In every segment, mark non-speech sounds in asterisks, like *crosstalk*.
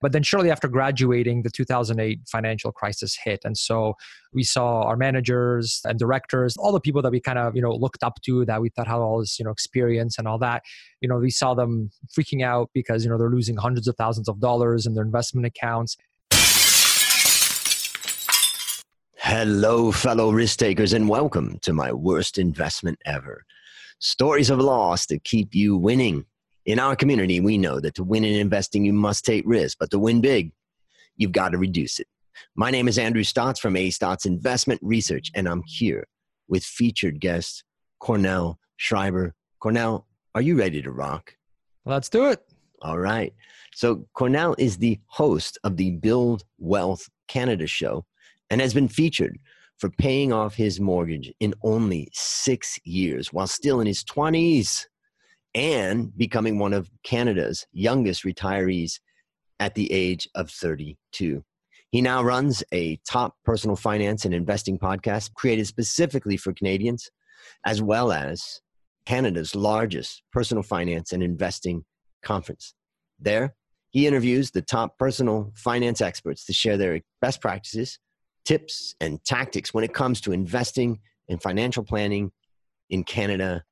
But then shortly after graduating, the 2008 financial crisis hit. And so we saw our managers and directors, all the people that we kind of, you know, looked up to that we thought had all this, you know, experience and all that, you know, we saw them freaking out because, you know, they're losing hundreds of thousands of dollars in their investment accounts. Hello, fellow risk takers, and welcome to my worst investment ever. Stories of loss that keep you winning. In our community, we know that to win in investing, you must take risk, but to win big, you've got to reduce it. My name is Andrew Stotz from A Stotz Investment Research, and I'm here with featured guest Kornel Szrejber. Kornel, are you ready to rock? Let's do it. All right. So, Kornel is the host of the Build Wealth Canada show and has been featured for paying off his mortgage in only six years while still in his 20s and becoming one of Canada's youngest retirees at the age of 32. He now runs a top personal finance and investing podcast created specifically for Canadians, as well as Canada's largest personal finance and investing conference. There, he interviews the top personal finance experts to share their best practices, tips, and tactics when it comes to investing and financial planning in Canada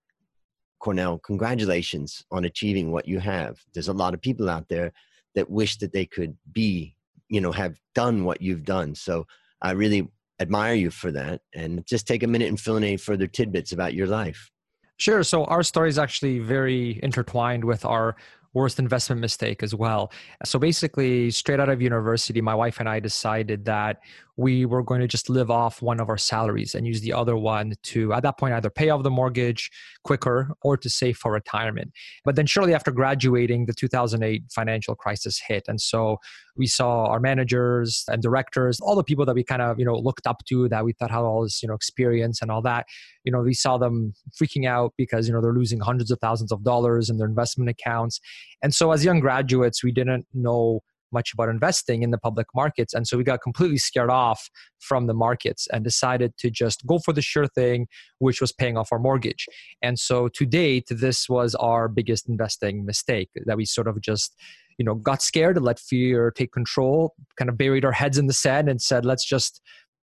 Kornel, congratulations on achieving what you have. There's a lot of people out there that wish that they could be, you know, have done what you've done. So I really admire you for that. And just take a minute and fill in any further tidbits about your life. Sure. So our story is actually very intertwined with our worst investment mistake as well. So basically, straight out of university, my wife and I decided that we were going to just live off one of our salaries and use the other one to, at that point, either pay off the mortgage quicker or to save for retirement. But then, shortly after graduating, the 2008 financial crisis hit. And so we saw our managers and directors, all the people that we kind of, you know, looked up to that we thought had all this, you know, experience and all that, you know, we saw them freaking out because, you know, they're losing hundreds of thousands of dollars in their investment accounts. And so as young graduates, we didn't know much about investing in the public markets. And so we got completely scared off from the markets and decided to just go for the sure thing, which was paying off our mortgage. And so to date, this was our biggest investing mistake that we sort of just you know got scared and let fear take control kind of buried our heads in the sand and said let's just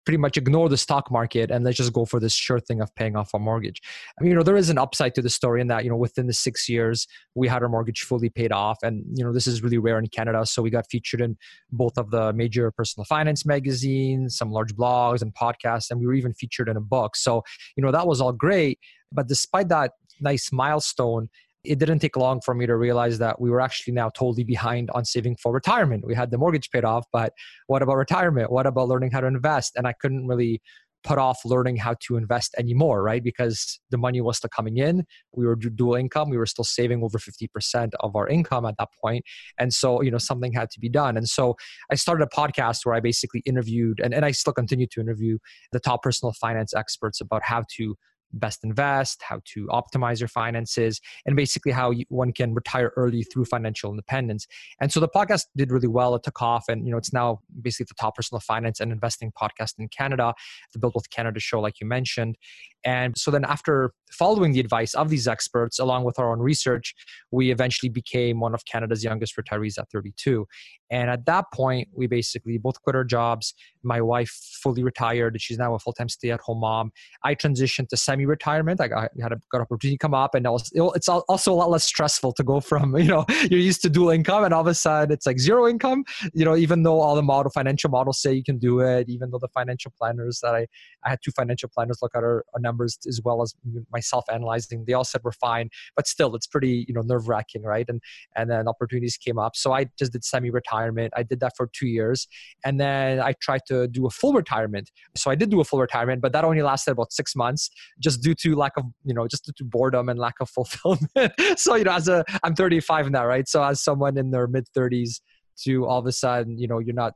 pretty much ignore the stock market and let's just go for this sure thing of paying off our mortgage. I mean, you know, there is an upside to the story in that, you know, within the six years, we had our mortgage fully paid off. And, you know, this is really rare in Canada. So we got featured in both of the major personal finance magazines, some large blogs and podcasts, and we were even featured in a book. So, you know, that was all great. But despite that nice milestone, it didn't take long for me to realize that we were actually now totally behind on saving for retirement. We had the mortgage paid off, but what about retirement? What about learning how to invest? And I couldn't really put off learning how to invest anymore, right? Because the money was still coming in. We were dual income. We were still saving over 50% of our income at that point. And so, you know, something had to be done. And so I started a podcast where I basically interviewed, and, and I still continue to interview the top personal finance experts about how to best invest, how to optimize your finances, and basically how you, one can retire early through financial independence. And so the podcast did really well. It took off, and you know it's now basically the top personal finance and investing podcast in Canada, the Build Wealth Canada show, like you mentioned. And so then after following the advice of these experts, along with our own research, we eventually became one of Canada's youngest retirees at 32. And at that point, we basically both quit our jobs. My wife fully retired. She's now a full time stay at home mom. I transitioned to semi retirement. I had a good opportunity come up, and it's also a lot less stressful to go from, *laughs* you know, you're used to dual income, and all of a sudden it's like zero income, you know, even though all the model financial models say you can do it, even though the financial planners that I, I had two financial planners look at our numbers as well as myself analyzing, they all said we're fine, but still it's pretty, you know, nerve wracking, right? And, and then opportunities came up. So I just did semi retirement. I did that for two years. And then I tried to do a full retirement. So I did do a full retirement, but that only lasted about six months just due to lack of, you know, just due to boredom and lack of *laughs* fulfillment. so, you know, as a, I'm 35 now, right? So as someone in their mid 30s to all of a sudden, you know, you're not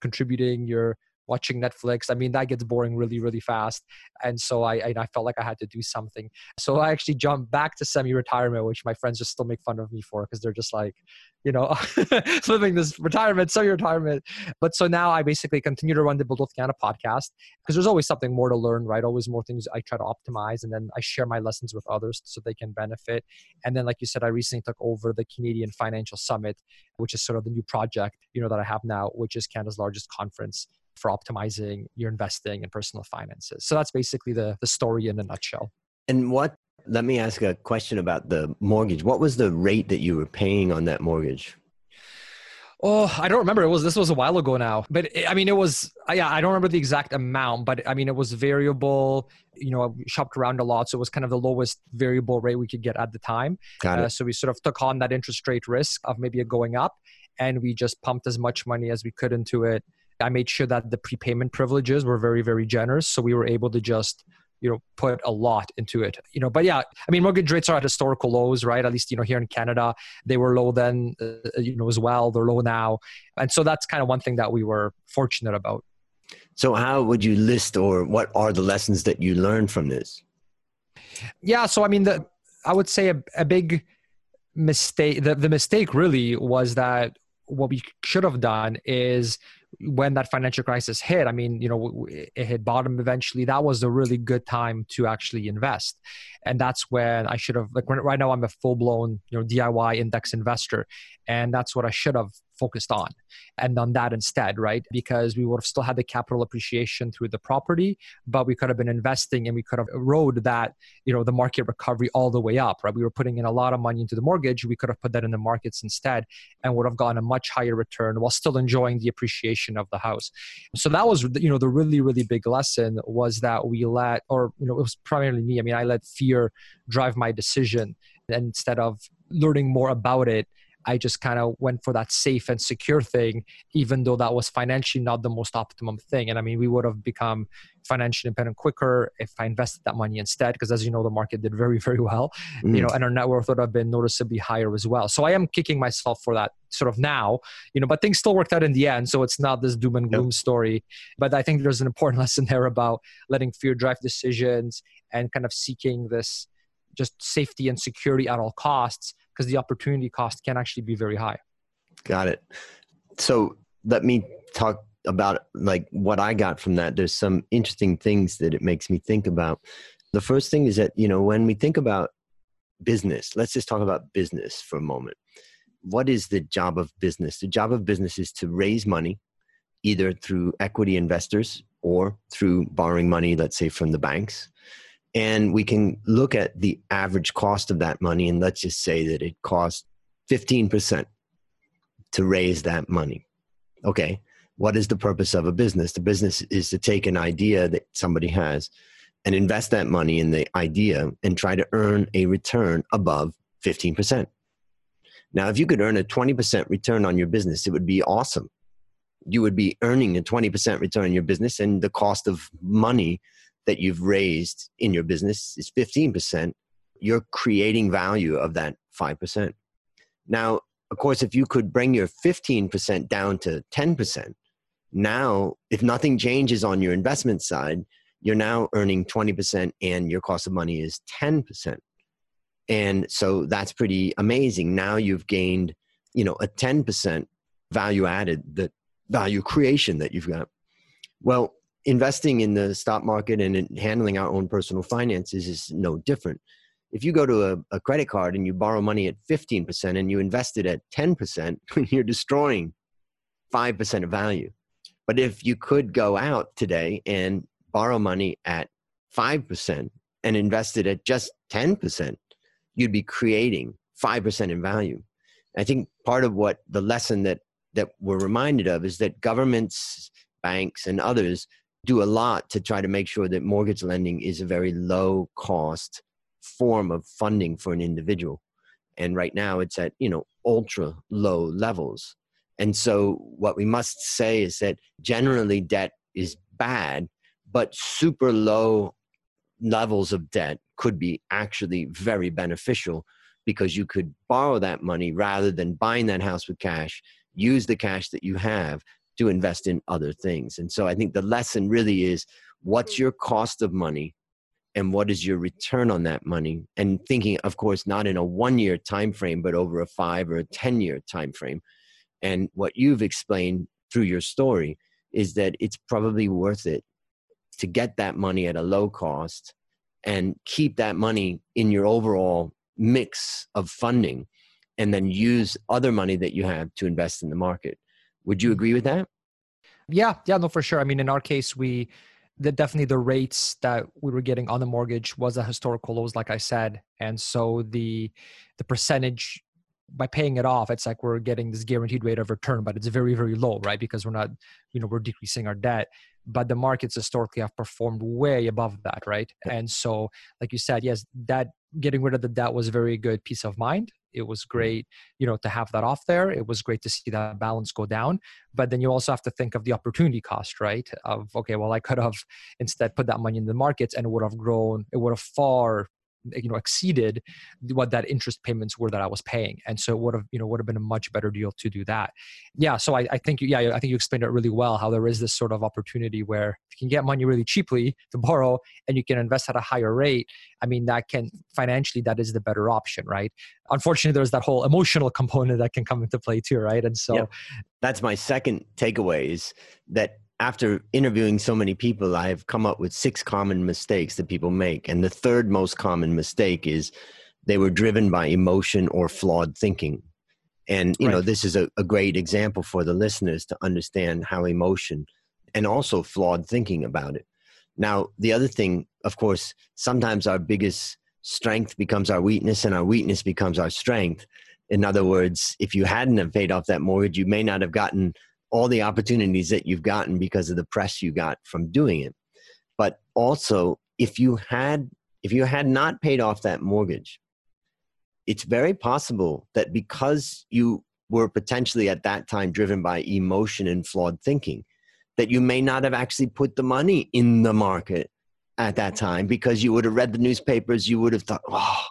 contributing, you're watching Netflix. I mean, that gets boring really, really fast. And so I, I felt like I had to do something. So I actually jumped back to semi-retirement, which my friends just still make fun of me for because they're just like, you know, *laughs* living this retirement, semi-retirement. But so now I basically continue to run the Build Wealth Canada podcast because there's always something more to learn, right? Always more things I try to optimize, and then I share my lessons with others so they can benefit. And then, like you said, I recently took over the Canadian Financial Summit, which is sort of the new project, you know, that I have now, which is Canada's largest conference for optimizing your investing and personal finances. So that's basically the, the story in a nutshell. And what, let me ask a question about the mortgage. What was the rate that you were paying on that mortgage? Oh, I don't remember. It was this was a while ago now, but it, I mean, it was yeah. I don't remember the exact amount, but I mean, it was variable. You know, I shopped around a lot, so it was kind of the lowest variable rate we could get at the time. Got it. Uh, so we sort of took on that interest rate risk of maybe it going up, and we just pumped as much money as we could into it I made sure that the prepayment privileges were very, very generous. So we were able to just, you know, put a lot into it, you know, but yeah, I mean, mortgage rates are at historical lows, right? At least, you know, here in Canada, they were low then, uh, you know, as well. They're low now. And so that's kind of one thing that we were fortunate about. So how would you list or what are the lessons that you learned from this? Yeah. So, I mean, the, I would say a, a big mistake, the, the mistake really was that what we should have done is when that financial crisis hit, I mean, you know, it hit bottom eventually. That was a really good time to actually invest, and that's when I should have. Like right now, I'm a full blown, you know, DIY index investor, and that's what I should have focused on and on that instead, right? Because we would have still had the capital appreciation through the property, but we could have been investing and we could have rode that, you know, the market recovery all the way up, right? We were putting in a lot of money into the mortgage. We could have put that in the markets instead and would have gotten a much higher return while still enjoying the appreciation of the house. So that was, you know, the really, really big lesson was that we let, or, you know, it was primarily me. I mean, I let fear drive my decision instead of learning more about it I just kind of went for that safe and secure thing, even though that was financially not the most optimum thing. And I mean, we would have become financially independent quicker if I invested that money instead, because as you know, the market did very, *laughs* very well, mm. you know, and our net worth would have been noticeably higher as well. So I am kicking myself for that sort of now, you know, but things still worked out in the end. So it's not this doom and gloom yep. story. But I think there's an important *laughs* lesson there about letting fear drive decisions and kind of seeking this just safety and security at all costs because the opportunity cost can actually be very high. Got it. So let me talk about like what I got from that. There's some interesting things that it makes me think about. The first thing is that, you know, when we think about business, let's just talk about business for a moment. What is the job of business? The job of business is to raise money either through equity investors or through borrowing money, let's say from the banks and we can look at the average cost of that money and let's just say that it costs 15% to raise that money. Okay what is the purpose of a business? The business is to take an idea that somebody has and invest that money in the idea and try to earn a return above 15% now if you could earn a 20% return on your business it would be awesome. You would be earning a 20% return on your business and the cost of money that you've raised in your business is 15%, you're creating value of that 5%. Now, of course, if you could bring your 15% down to 10%, now if nothing changes on your investment side, you're now earning 20% and your cost of money is 10%. And so that's pretty amazing. Now you've gained, you know, a 10% value added, the value creation that you've got. Well, investing in the stock market and handling our own personal finances is no different. If you go to a, a credit card and you borrow money at 15% and you invest it at 10%, *laughs* you're destroying 5% of value. But if you could go out today and borrow money at 5% and invest it at just 10%, you'd be creating 5% in value. I think part of what the lesson that, that we're reminded of is that governments, banks, and others do a lot to try to make sure that mortgage lending is a very low cost form of funding for an individual. And right now it's at you know ultra low levels. And so what we must say is that generally debt is bad but super low levels of debt could be actually very beneficial because you could borrow that money rather than buying that house with cash use the cash that you have to invest in other things. And so I think the lesson really is what's your cost of money and what is your return on that money and thinking of course not in a one year time frame but over a 5 or a 10 year time frame. And what you've explained through your story is that it's probably worth it to get that money at a low cost and keep that money in your overall mix of funding and then use other money that you have to invest in the market. Would you agree with that? Yeah, yeah, no, for sure. I mean, in our case, we the definitely the rates that we were getting on the mortgage was a historical lows, like I said, and so the the percentage by paying it off, it's like we're getting this guaranteed rate of return, but it's very, very low, right? Because we're not, you know, we're decreasing our debt. But the markets historically have performed way above that, right? And so, like you said, yes, that getting rid of the debt was a very good peace of mind it was mm-hmm. great you know to have that off there. It was great to see that balance go down. But then you also have to think of the opportunity cost right? Of okay well i could have instead put that money in the markets and it would have grown it would have far you know exceeded what that interest payments were that I was paying, and so it would have you know would have been a much better deal to do that. Yeah, so I, I think you, yeah I think you explained it really well how there is this sort of opportunity where you can get money really cheaply to borrow and you can invest at a higher rate. I mean that can financially that is the better option, right? Unfortunately, there's that whole emotional *laughs* component that can come into play too, right? And so that's my second takeaway is that after interviewing so many people, I've come up with six common mistakes that people make. And the third most common mistake is they were driven by emotion or flawed thinking. And, you right. know, this is a, a great example for the listeners to understand how emotion and also flawed thinking about it. Now, the other thing, of course, sometimes our biggest strength becomes our weakness and our weakness becomes our strength. In other words, if you hadn't have paid off that mortgage, you may not have gotten all the opportunities that you've gotten because of the press you got from doing it. But also if you had if you had not paid off that mortgage it's very possible that because you were potentially at that time driven by emotion and flawed thinking that you may not have actually put the money in the market at that time because you would have read the newspapers you would have thought oh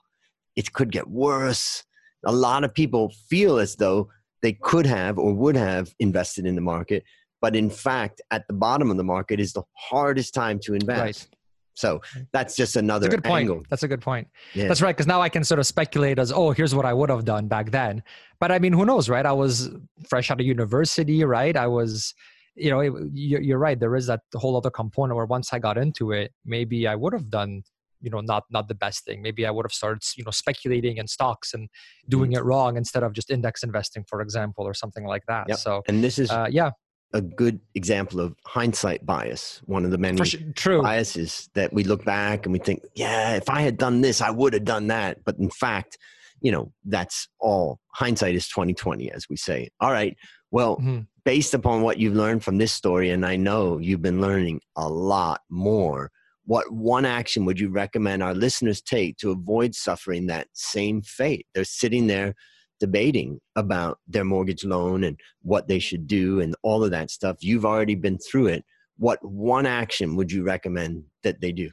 it could get worse. A lot of people feel as though they could have or would have invested in the market. But in fact, at the bottom of the market is the hardest time to invest. Right. So that's just another that's a good angle. point. That's a good point. Yeah. That's right. Because now I can sort of speculate as, oh, here's what I would have done back then. But I mean, who knows, right? I was fresh out of university, right? I was, you know, you're right. There is that whole other component where once I got into it, maybe I would have done you know not not the best thing maybe i would have started you know speculating in stocks and doing mm-hmm. it wrong instead of just index investing for example or something like that yep. so and this is uh, yeah a good example of hindsight bias one of the many sure, true. biases that we look back and we think yeah if i had done this i would have done that but in fact you know that's all hindsight is 2020 as we say all right well mm-hmm. based upon what you've learned from this story and i know you've been learning a lot more what one action would you recommend our listeners take to avoid suffering that same fate? They're sitting there debating about their mortgage loan and what they should do and all of that stuff. You've already been through it. What one action would you recommend that they do?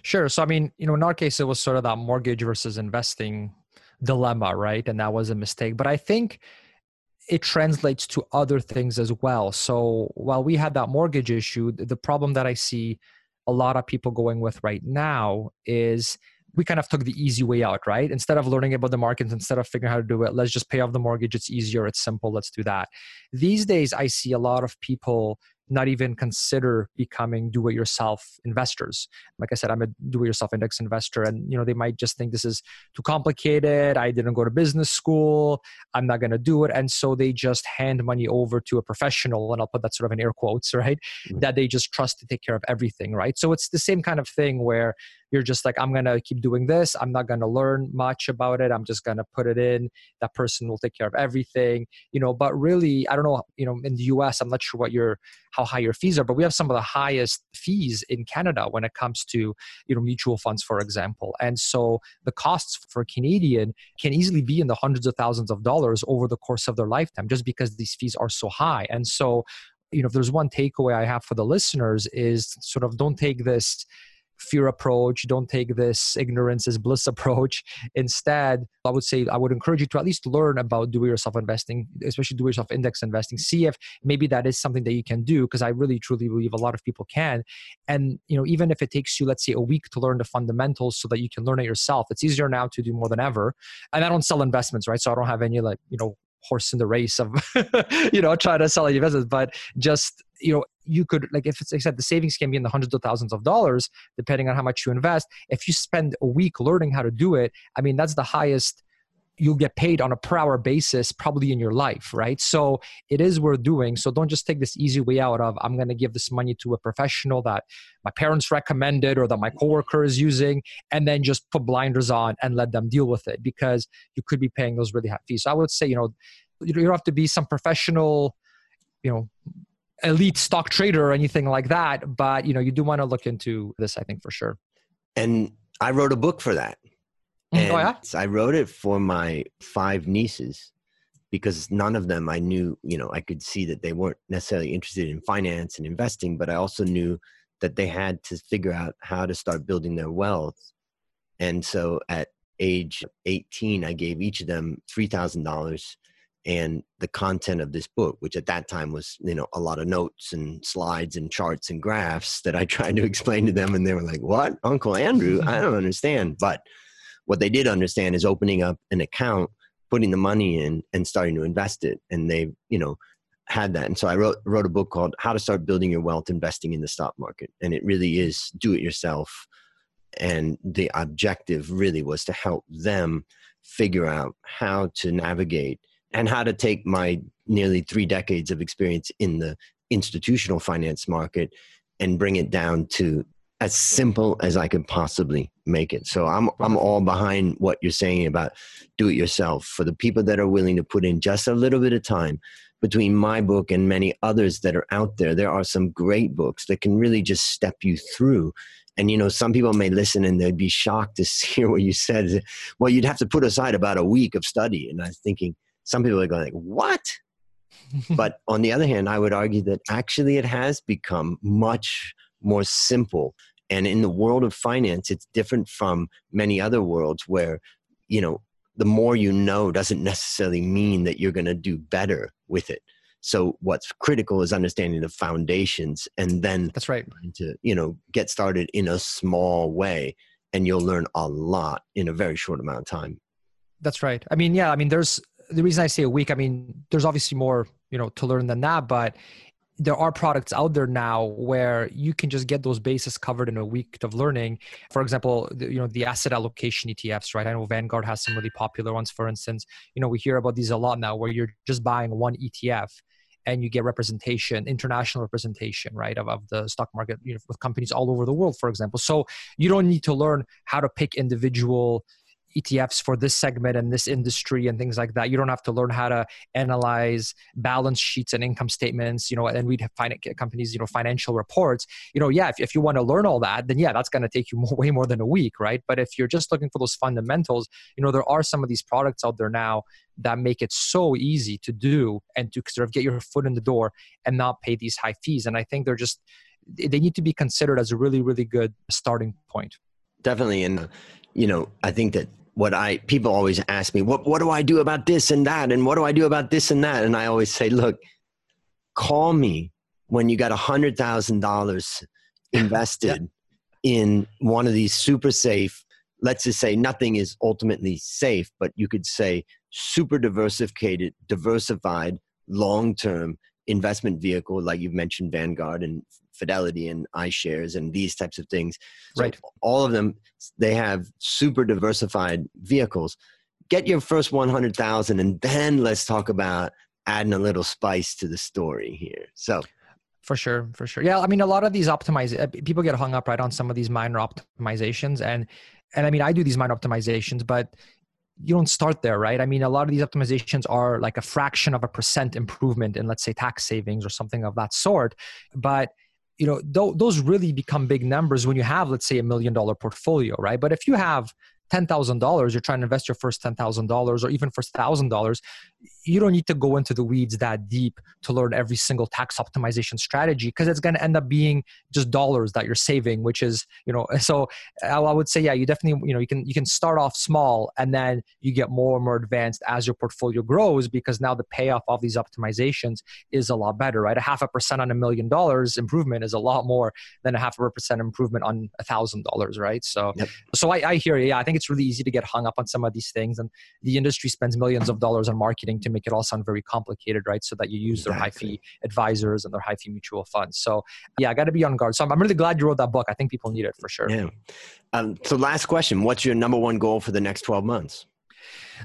Sure. So, I mean, you know, in our case, it was sort of that mortgage versus investing dilemma, right? And that was a mistake. But I think it translates to other things as well. So, while we had that mortgage issue, the problem that I see a lot of people going with right now is we kind of took the easy way out, right? Instead of learning about the markets, instead of figuring out how to do it, let's just pay off the mortgage. It's easier, it's simple, let's do that. These days, I see a lot of people not even consider becoming do-it-yourself investors. Like I said, I'm a do-it-yourself index investor, and you know they might just think this is too complicated. I didn't go to business school. I'm not going to do it, and so they just hand money over to a professional, and I'll put that sort of in air quotes, *laughs* right? Mm-hmm. That they just trust to take care of everything, right? So it's the same kind of thing where you're just like i'm to keep doing this. I'm not to learn much about it. I'm just to put it in. That person will take care of everything. You know but really i don't know you know in the us i'm not sure what your how high your fees are but we have some of the highest fees in canada when it comes to you know mutual funds for example. And so the costs for canadian can easily be in the hundreds of thousands of dollars over the course of their lifetime just because these fees are so high. And so you know if there's one takeaway i have for the listeners is sort of don't take this fear approach. Don't take this ignorance is bliss *laughs* approach. Instead, I would say I would encourage you to at least learn about do yourself investing, especially do yourself index investing. See if maybe that is something that you can do because I really truly believe a lot of people can. And you know, even if it takes you, let's say, a week to learn the fundamentals so that you can learn it yourself, it's easier now to do more than ever. And I don't sell investments, right? So I don't have any like you know horse in the race of *laughs* you know trying to sell business but just you know you could like if it's said the savings can be in the hundreds of thousands of dollars depending on how much you invest. If you spend a week learning how to do it i mean that's the highest you'll get paid on a per hour basis probably in your life right? So it is worth doing. So don't just take this easy way out of i'm going to give this money to a professional that my parents recommended or that my coworker is using and then just put blinders on and let them deal with it because you could be paying those really high fees. So i would say you know you don't have to be some professional you know elite stock trader or anything like that but you know you do want to look into this i think for sure and i wrote a book for that Mm, and oh, yeah? I wrote it for my five nieces because none of them I knew, you know, I could see that they weren't necessarily interested in finance and investing, but I also knew that they had to figure out how to start building their wealth. And so at age 18, I gave each of them $3,000 and the content of this book, which at that time was, you know, a lot of notes and slides and charts and graphs that I *laughs* tried to explain to them. And they were like, what? Uncle Andrew? I *laughs* don't understand. But what they did understand is opening up an account, putting the money in, and starting to invest it. And they, you know, had that. And so I wrote wrote a book called How to Start Building Your Wealth Investing in the Stock Market. And it really is do it yourself. And the objective really was to help them figure out how to navigate and how to take my nearly three decades of experience in the institutional finance market and bring it down to as simple as I could possibly make it. So I'm I'm all behind what you're saying about do it yourself for the people that are willing to put in just a little bit of time between my book and many others that are out there. There are some great books that can really just step you through. And you know, some people may listen and they'd be shocked to *laughs* hear what you said. Well, you'd have to put aside about a week of study. And I was thinking, some people are going like, "What?" *laughs* but on the other hand, I would argue that actually it has become much more simple and in the world of finance, it's different from many other worlds where, you know, the more you know doesn't necessarily mean that you're going to do better with it. So what's critical is understanding the foundations and then that's right to, you know, get started in a small way and you'll learn a lot in a very short amount of time. That's right. I mean, yeah, I mean, there's the reason I say a week, I mean, there's obviously more, you know, to learn than that, but there are products out there now where you can just get those bases covered in a week of learning. For example, the, you know the asset allocation ETFs, right? I know Vanguard has some really popular ones. For instance, you know we hear about these a lot now, where you're just buying one ETF and you get representation, international representation, right, of, of the stock market you know, with companies all over the world, for example. So you don't need to learn how to pick individual ETFs for this segment and this industry and things like that. You don't have to learn how to analyze balance sheets and income statements, you know, and we'd find companies, you know, financial reports. You know, yeah, if, if you want to learn all that, then yeah, that's going to take you *laughs* more, way more than a week, right? But if you're just looking for those fundamentals, you know, there are some of these products out there now that make it so easy to do and to sort of get your foot in the door and not pay these high fees. And I think they're just, they need to be considered as a really, really good starting point. Definitely. And, you know, I think that what I people always ask me, what what do I do about this and that, and what do I do about this and that, and I always say, look, call me when you got a hundred thousand dollars *laughs* invested yeah. in one of these super safe. Let's just say nothing is ultimately safe, but you could say super diversified, diversified, long term investment vehicle, like you've mentioned, Vanguard and Fidelity and iShares and these types of things. So right. All of them, they have super diversified vehicles. Get your first 100,000 and then let's talk about adding a little spice to the story here. So for sure for sure yeah i mean a lot of these optimize uh, people get hung up right on some of these minor optimizations and and i mean i do these minor optimizations but you don't start there, right? I mean, a lot of these optimizations are like a fraction of a percent improvement in, let's say, tax savings or something of that sort. But you know, th- those really become big numbers when you have, let's say, a million dollar portfolio, right? But if you have $10,000, you're trying to invest your first $10,000 or even first $1,000, you don't need to go into the weeds that deep to learn every single tax optimization strategy because it's going to end up being just dollars that you're saving which is you know *laughs* so I, would say yeah you definitely you know you can you can start off small and then you get more and more advanced as your portfolio grows because now the payoff of these optimizations is a lot better right? A half a percent on a million dollars improvement is a lot more than a half a percent improvement on a thousand dollars right? So yep. so I, I hear you. Yeah i think it's really easy to get hung up on some of these things and the industry spends millions of dollars on marketing to make it all sound very complicated, right? So that you use exactly. their high fee advisors and their high fee mutual funds. So yeah, I got to be on guard. So I'm, I'm, really glad you wrote that book. I think people need it for sure. Yeah. Um, so last question: What's your number one goal for the next 12 months?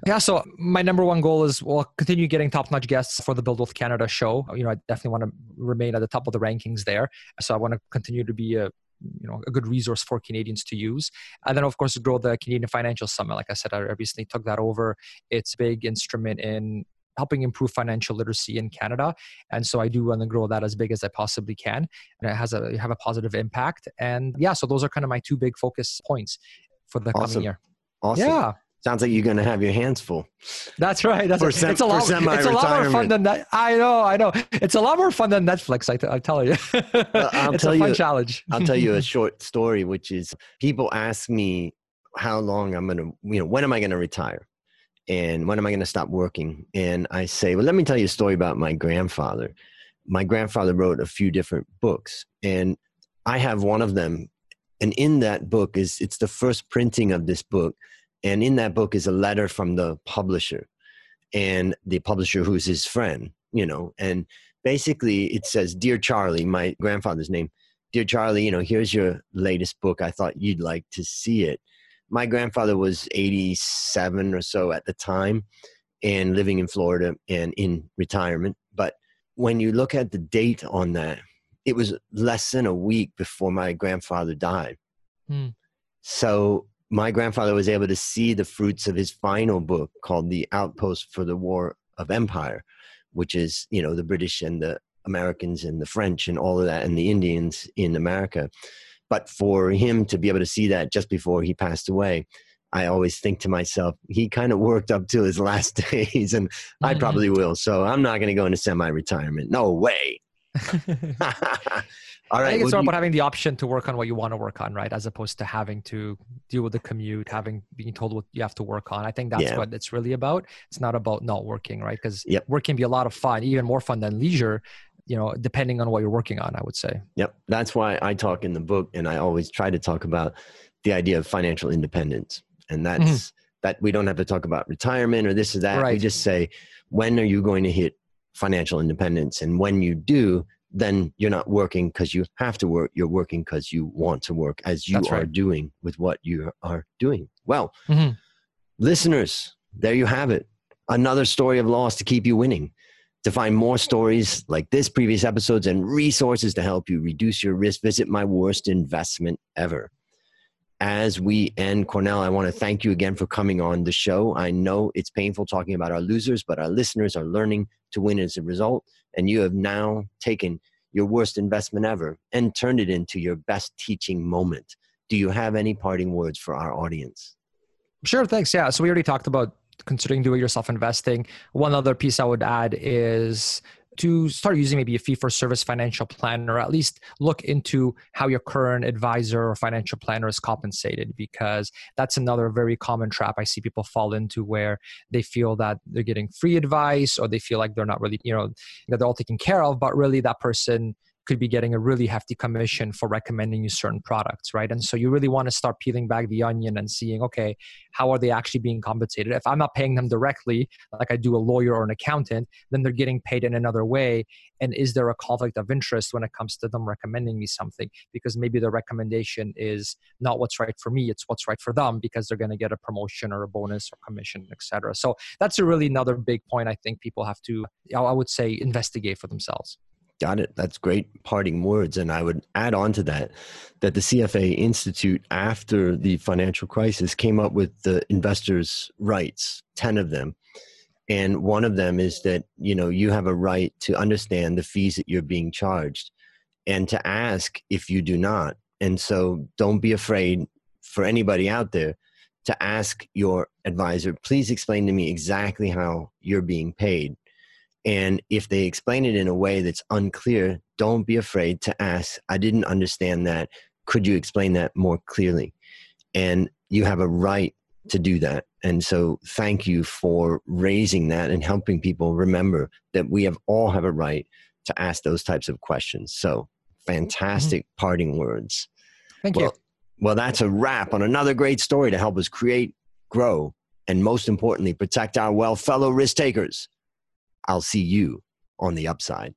Yeah, so my number one goal is well continue getting top-notch guests for the Build Wealth Canada show. You know, I definitely want to remain at the top of the rankings there. So I want to continue to be a you know a good resource for Canadians to use. And then of course grow the Canadian Financial Summit. Like I said, I recently took that over. It's a big instrument in helping improve financial literacy in Canada. And so I do want to grow that as big as I possibly can. And it has a have a positive impact. And yeah, so those are kind of my two big focus points for the awesome. coming year. Awesome. Yeah. Sounds like you're going to have your hands full. That's right. That's sem- it's a lot. It's a lot more fun than that. I know. I know. It's a lot more fun than Netflix. I, t- I tell you. well, I'll *laughs* it's tell a fun you, challenge. I'll tell you a *laughs* short story, which is people ask me how long I'm going to, you know, when am I going to retire? and when am I going to stop working? And I say, well, let me tell you a story about my grandfather. My grandfather wrote a few different books, and I have one of them. And in that book is it's the first printing of this book, and in that book is a letter from the publisher, and the publisher who's his friend, you know, and basically it says, "Dear Charlie," my grandfather's name. Dear Charlie, you know, here's your latest book. I thought you'd like to see it my grandfather was 87 or so at the time and living in Florida and in retirement. But when you look at the date on that, it was less than a week before my grandfather died. Hmm. So my grandfather was able to see the fruits of his final book called The Outpost for the War of Empire, which is, you know, the British and the Americans and the French and all of that and the Indians in America. But for him to be able to see that just before he passed away, I always think to myself, he kind of worked up to his *laughs* last days, and mm-hmm. I probably will. So I'm not going to go into semi retirement. No way. *laughs* *laughs* All right. I think it's all about having the option to work on what you want to work on, right? As opposed to having to deal with the commute, having being told what you have to work on. I think that's yeah. what it's really about. It's not about not working, right? Because yep. work can be a lot of fun, even more fun than leisure you know depending on what you're working on i would say yep that's why i talk in the book and i always try to talk about the idea of financial independence and that's mm-hmm. that we don't have to talk about retirement or this or that right. we just say when are you going to hit financial independence and when you do then you're not working because you have to work you're working because you want to work as you that's are right. doing with what you are doing well mm-hmm. listeners there you have it another story of loss to keep you winning to find more stories like this, previous episodes, and resources to help you reduce your risk, visit my worst investment ever. As we end, Kornel, I want to thank you again for coming on the show. I know it's painful talking about our losers, but our listeners are learning to win as a result. And you have now taken your worst investment ever and turned it into your best teaching moment. Do you have any parting words for our audience? Sure, thanks. Yeah. So we already talked about considering do it yourself investing. One other piece I would add is to start using maybe a fee for service financial plan or at least look into how your current advisor or financial planner is compensated because that's another very common trap i see people fall into where they feel that they're getting free advice or they feel like they're not really you know that they're all taken care of but really that person could be getting a really hefty commission for recommending you certain products, right? And so you really want to start peeling back the onion and seeing, okay, how are they actually being compensated? If I'm not paying them directly, like I do a lawyer or an accountant, then they're getting paid in another way. And is there a conflict of interest when it comes to them recommending me something? Because maybe the recommendation is not what's right for me, it's what's right for them because they're going to get a promotion or a bonus or commission, etc. So that's a really another big point I think people have to, I would say, investigate for themselves. Got it. That's great parting words. And I would add on to that that the CFA Institute, after the financial crisis, came up with the investors' rights, 10 of them. And one of them is that, you know, you have a right to understand the fees that you're being charged and to ask if you do not. And so don't be afraid for anybody out there to ask your advisor, please explain to me exactly how you're being paid. And if they explain it in a way that's unclear, don't be afraid to ask, I didn't understand that. Could you explain that more clearly? And you have a right to do that. And so thank you for raising that and helping people remember that we have all have a right to ask those types of questions. So fantastic mm-hmm. parting words. Thank well, you. Well, that's a wrap on another great story to help us create, grow, and most importantly, protect our well fellow risk takers. I'll see you on the upside.